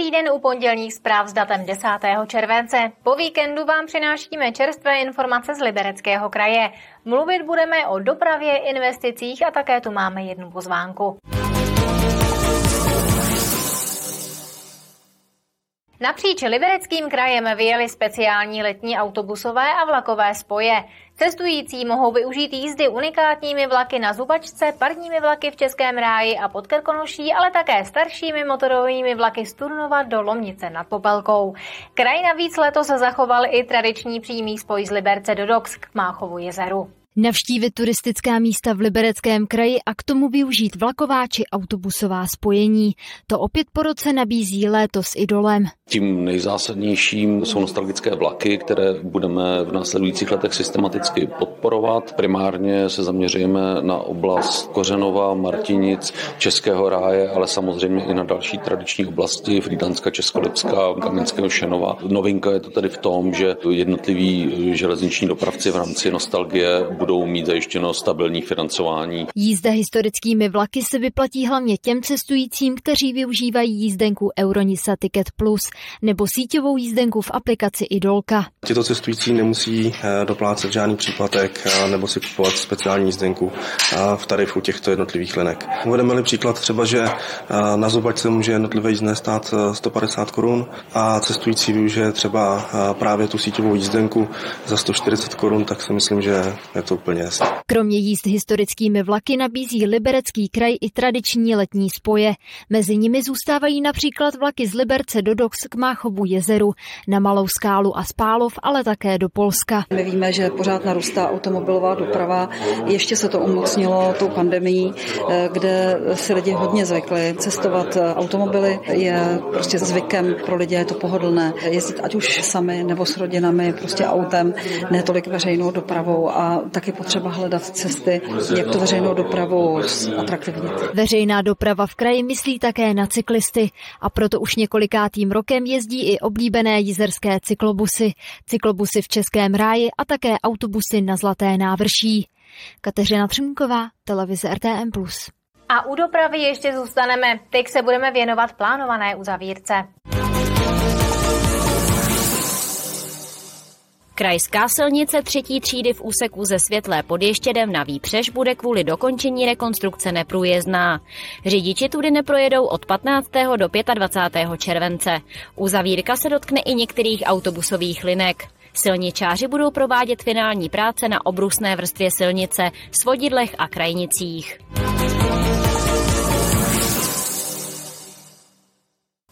Dobrý den u pondělních zpráv s datem 10. července. Po víkendu vám přinášíme čerstvé informace z Libereckého kraje. Mluvit budeme o dopravě, investicích a také tu máme jednu pozvánku. Napříč Libereckým krajem vyjeli speciální letní autobusové a vlakové spoje. Cestující mohou využít jízdy unikátními vlaky na Zubačce, parními vlaky v Českém ráji a pod Krkonoší, ale také staršími motorovými vlaky z Turnova do Lomnice nad Popelkou. Kraj navíc letos zachoval i tradiční přímý spoj z Liberce do Dox k Máchovu jezeru. Navštívit turistická místa v Libereckém kraji a k tomu využít vlaková či autobusová spojení. To opět po roce nabízí létos i dolem. Tím nejzásadnějším jsou nostalgické vlaky, které budeme v následujících letech systematicky podporovat. Primárně se zaměřujeme na oblast Kořenova, Martinic, Českého ráje, ale samozřejmě i na další tradiční oblasti Frýdanska, Českolipska, Kamenského Šenova. Novinka je to tedy v tom, že jednotliví železniční dopravci v rámci nostalgie budou mít zajištěno stabilní financování. Jízda historickými vlaky se vyplatí hlavně těm cestujícím, kteří využívají jízdenku Euronisa Ticket Plus nebo síťovou jízdenku v aplikaci Idolka. Tito cestující nemusí eh, doplácet žádný příplatek eh, nebo si kupovat speciální jízdenku eh, v tarifu těchto jednotlivých linek. Uvedeme-li příklad třeba, že na Zobačce může jednotlivé jízdné stát 150 korun a cestující využije třeba právě tu síťovou jízdenku za 140 korun, tak si myslím, že je to úplně jasné. Kromě jízd historickými vlaky nabízí Liberecký kraj i tradiční letní spoje. Mezi nimi zůstávají například vlaky z Liberce do Dox k Máchovu jezeru, na Malou skálu a Spálov, ale také do Polska. My víme, že pořád narůstá automobilová doprava. Ještě se to umocnilo tou pandemí, eh, kde si lidi hodně zvykli. Cestovat automobily je prostě zvykem pro lidi, je to pohodlné. Jezdit ať už sami nebo s rodinami, prostě autem, ne tolik veřejnou dopravou a taky potřeba hledat cesty, jak to veřejnou dopravu atraktivnit. Veřejná doprava v kraji myslí také na cyklisty a proto už několikátým rokem jezdí i oblíbené jizerské cyklobusy, cyklobusy v Českém ráji a také autobusy na Zlaté návrší. Kateřina Třmková, televize RTM+. A u dopravy ještě zůstaneme. Teď se budeme věnovat plánované uzavírce. Krajská silnice třetí třídy v úseku ze Světlé pod Ještědem na Výpřež bude kvůli dokončení rekonstrukce neprůjezdná. Řidiči tudy neprojedou od 15. do 25. července. Uzavírka se dotkne i některých autobusových linek. Silničáři budou provádět finální práce na obrusné vrstvě silnice, svodidlech a krajnicích.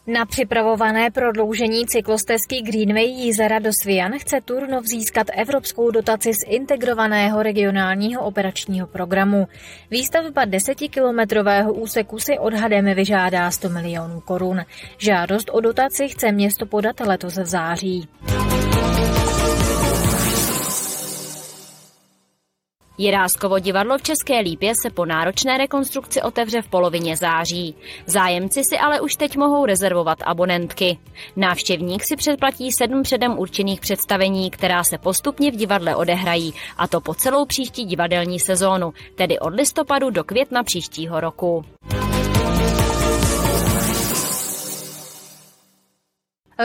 Na připravované prodloužení cyklostezky Greenway Jízera do Svian chce Turnov získat evropskou dotaci z integrovaného regionálního operačního programu. Výstavba desetikilometrového úseku si odhadem vyžádá 100 milionů korun. Žádost o dotaci chce město podat letos v září. Jiráskovo divadlo v České Lípě se po náročné rekonstrukci otevře v polovině září. Zájemci si ale už teď mohou rezervovat abonentky. Návštěvník si předplatí sedm předem určených představení, která se postupně v divadle odehrají, a to po celou příští divadelní sezónu, tedy od listopadu do května příštího roku.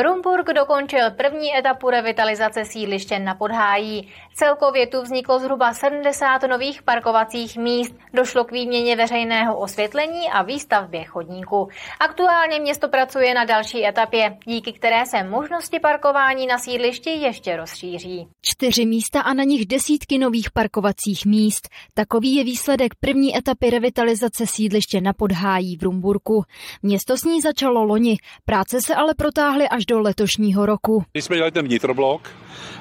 Rumburg dokončil první etapu revitalizace sídliště na Podhájí. Celkově tu vzniklo zhruba 70 nových parkovacích míst, došlo k výměně veřejného osvětlení a výstavbě chodníku. Aktuálně město pracuje na další etapě, díky které se možnosti parkování na sídlišti ještě rozšíří. Čtyři místa a na nich desítky nových parkovacích míst. Takový je výsledek první etapy revitalizace sídliště na Podhájí v Rumburku. Město s ní začalo loni, práce se ale protáhly až do letošního roku. Když jsme dělali ten vnitroblok,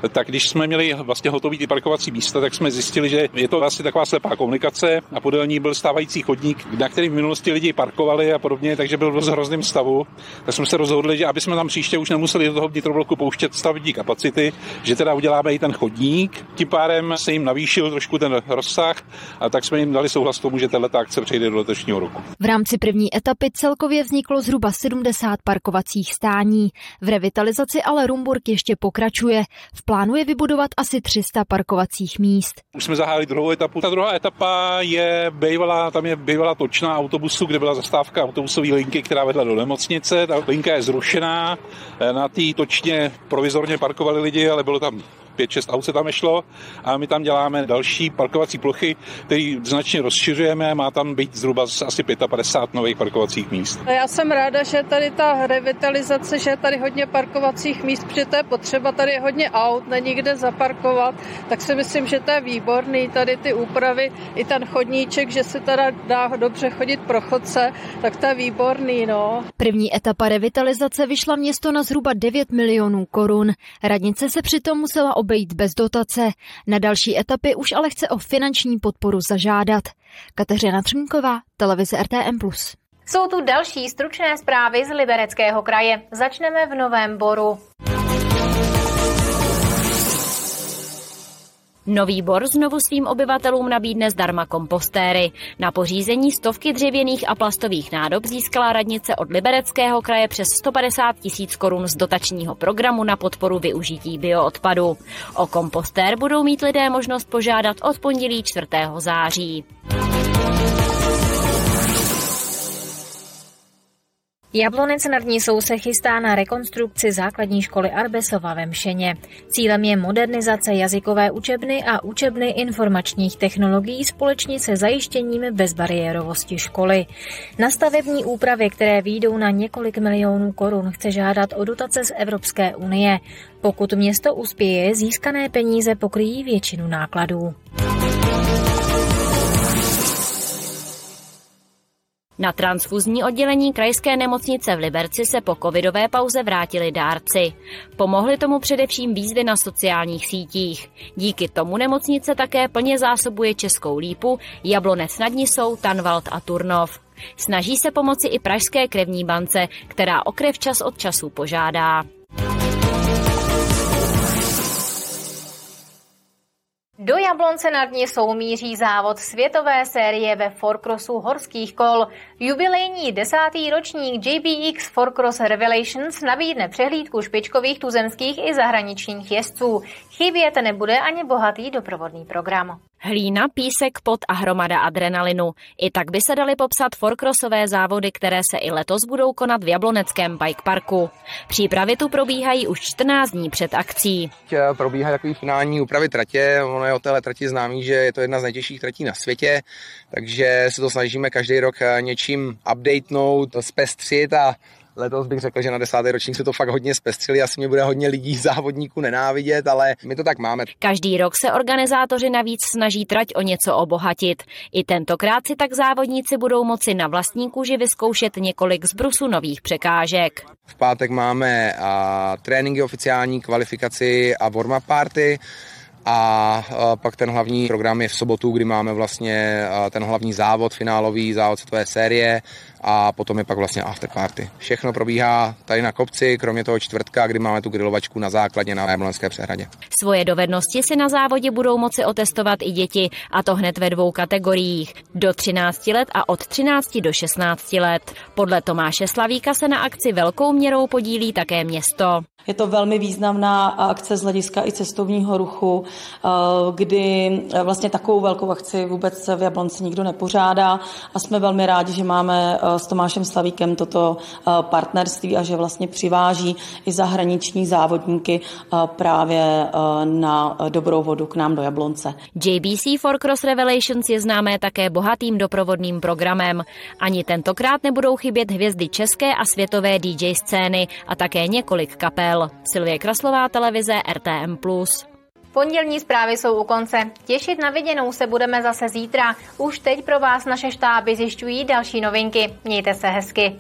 tak když jsme měli vlastně hotový ty parkovací místa, tak jsme zjistili, že je to vlastně taková slepá komunikace a podél ní byl stávající chodník, na který v minulosti lidi parkovali a podobně, takže byl v hrozném stavu. Tak jsme se rozhodli, že aby jsme tam příště už nemuseli do toho vnitrobloku pouštět stavební kapacity, že teda uděláme i ten chodník. Tím pádem se jim navýšil trošku ten rozsah a tak jsme jim dali souhlas tomu, že tato akce přejde do letošního roku. V rámci první etapy celkově vzniklo zhruba 70 parkovacích stání. V revitalizaci ale Rumburg ještě pokračuje. V plánu je vybudovat asi 300 parkovacích míst. Už jsme zahájili druhou etapu. Ta druhá etapa je bývalá, tam je bývalá točná autobusu, kde byla zastávka autobusové linky, která vedla do nemocnice. Ta linka je zrušená. Na té točně provizorně parkovali lidi, ale bylo tam 5-6 aut se tam šlo a my tam děláme další parkovací plochy, které značně rozšiřujeme, má tam být zhruba asi 55 nových parkovacích míst. Já jsem ráda, že tady ta revitalizace, že je tady hodně parkovacích míst, protože to je potřeba, tady je hodně aut, není kde zaparkovat, tak si myslím, že to je výborný, tady ty úpravy, i ten chodníček, že se teda dá dobře chodit pro chodce, tak to je výborný, no. První etapa revitalizace vyšla město na zhruba 9 milionů korun. Radnice se přitom musela obejít bez dotace. Na další etapy už ale chce o finanční podporu zažádat. Kateřina Třmínková, televize RTM+. Jsou tu další stručné zprávy z Libereckého kraje. Začneme v Novém Boru. Nový Bor znovu svým obyvatelům nabídne zdarma kompostéry. Na pořízení stovky dřevěných a plastových nádob získala radnice od Libereckého kraje přes 150 tisíc korun z dotačního programu na podporu využití bioodpadu. O kompostér budou mít lidé možnost požádat od pondělí 4. září. Jablonec nad Nisou se chystá na rekonstrukci základní školy Arbesova ve Mšeně. Cílem je modernizace jazykové učebny a učebny informačních technologií společně se zajištěním bezbariérovosti školy. Na stavební úpravy, které výjdou na několik milionů korun, chce žádat o dotace z Evropské unie. Pokud město uspěje, získané peníze pokryjí většinu nákladů. Na transfuzní oddělení krajské nemocnice v Liberci se po covidové pauze vrátili dárci. Pomohly tomu především výzvy na sociálních sítích. Díky tomu nemocnice také plně zásobuje Českou lípu, Jablonec nad Nisou, Tanvald a Turnov. Snaží se pomoci i Pražské krevní bance, která o krev čas od času požádá. Do Jablonce nad Nisou míří závod světové série ve Forcrossu horských kol. Jubilejní desátý ročník JBX Forcross Revelations nabídne přehlídku špičkových tuzemských i zahraničních jezdců. Chybět nebude ani bohatý doprovodný program. Hlína, písek, pot a hromada adrenalinu. I tak by se daly popsat forkrosové závody, které se i letos budou konat v Jabloneckém bike parku. Přípravy tu probíhají už 14 dní před akcí. Probíhají takový finální úpravy tratě. Ono je o téhle trati známý, že je to jedna z nejtěžších tratí na světě, takže se to snažíme každý rok něčím updatenout, zpestřit a Letos bych řekl, že na desátý ročník se to fakt hodně zpestřili, asi mě bude hodně lidí závodníků nenávidět, ale my to tak máme. Každý rok se organizátoři navíc snaží trať o něco obohatit. I tentokrát si tak závodníci budou moci na vlastní kůži vyzkoušet několik zbrusu nových překážek. V pátek máme a, tréninky oficiální, kvalifikaci a warm-up party a pak ten hlavní program je v sobotu, kdy máme vlastně ten hlavní závod, finálový závod světové série a potom je pak vlastně afterparty. Všechno probíhá tady na kopci, kromě toho čtvrtka, kdy máme tu grilovačku na základně na Jablonské přehradě. Svoje dovednosti si na závodě budou moci otestovat i děti, a to hned ve dvou kategoriích. Do 13 let a od 13 do 16 let. Podle Tomáše Slavíka se na akci velkou měrou podílí také město. Je to velmi významná akce z hlediska i cestovního ruchu, eh, kdy vlastně takovou velkou akci vůbec v Jablonci nikdo nepořádá a jsme velmi rádi, že máme eh, s Tomášem Slavíkem toto eh, partnerství a že vlastně přiváží i zahraniční závodníky právě na dobrou vodu k nám do Jablonce. JBC for Cross Revelations je známé také bohatým doprovodným programem. Ani tentokrát nebudou chybět hvězdy české a světové DJ scény a také několik kapel. Silvie Kraslová, televize RTM+. Pondělní zprávy jsou u konce. Těšit na viděnou se budeme zase zítra. Už teď pro vás naše štáby zjišťují další novinky. Mějte se hezky.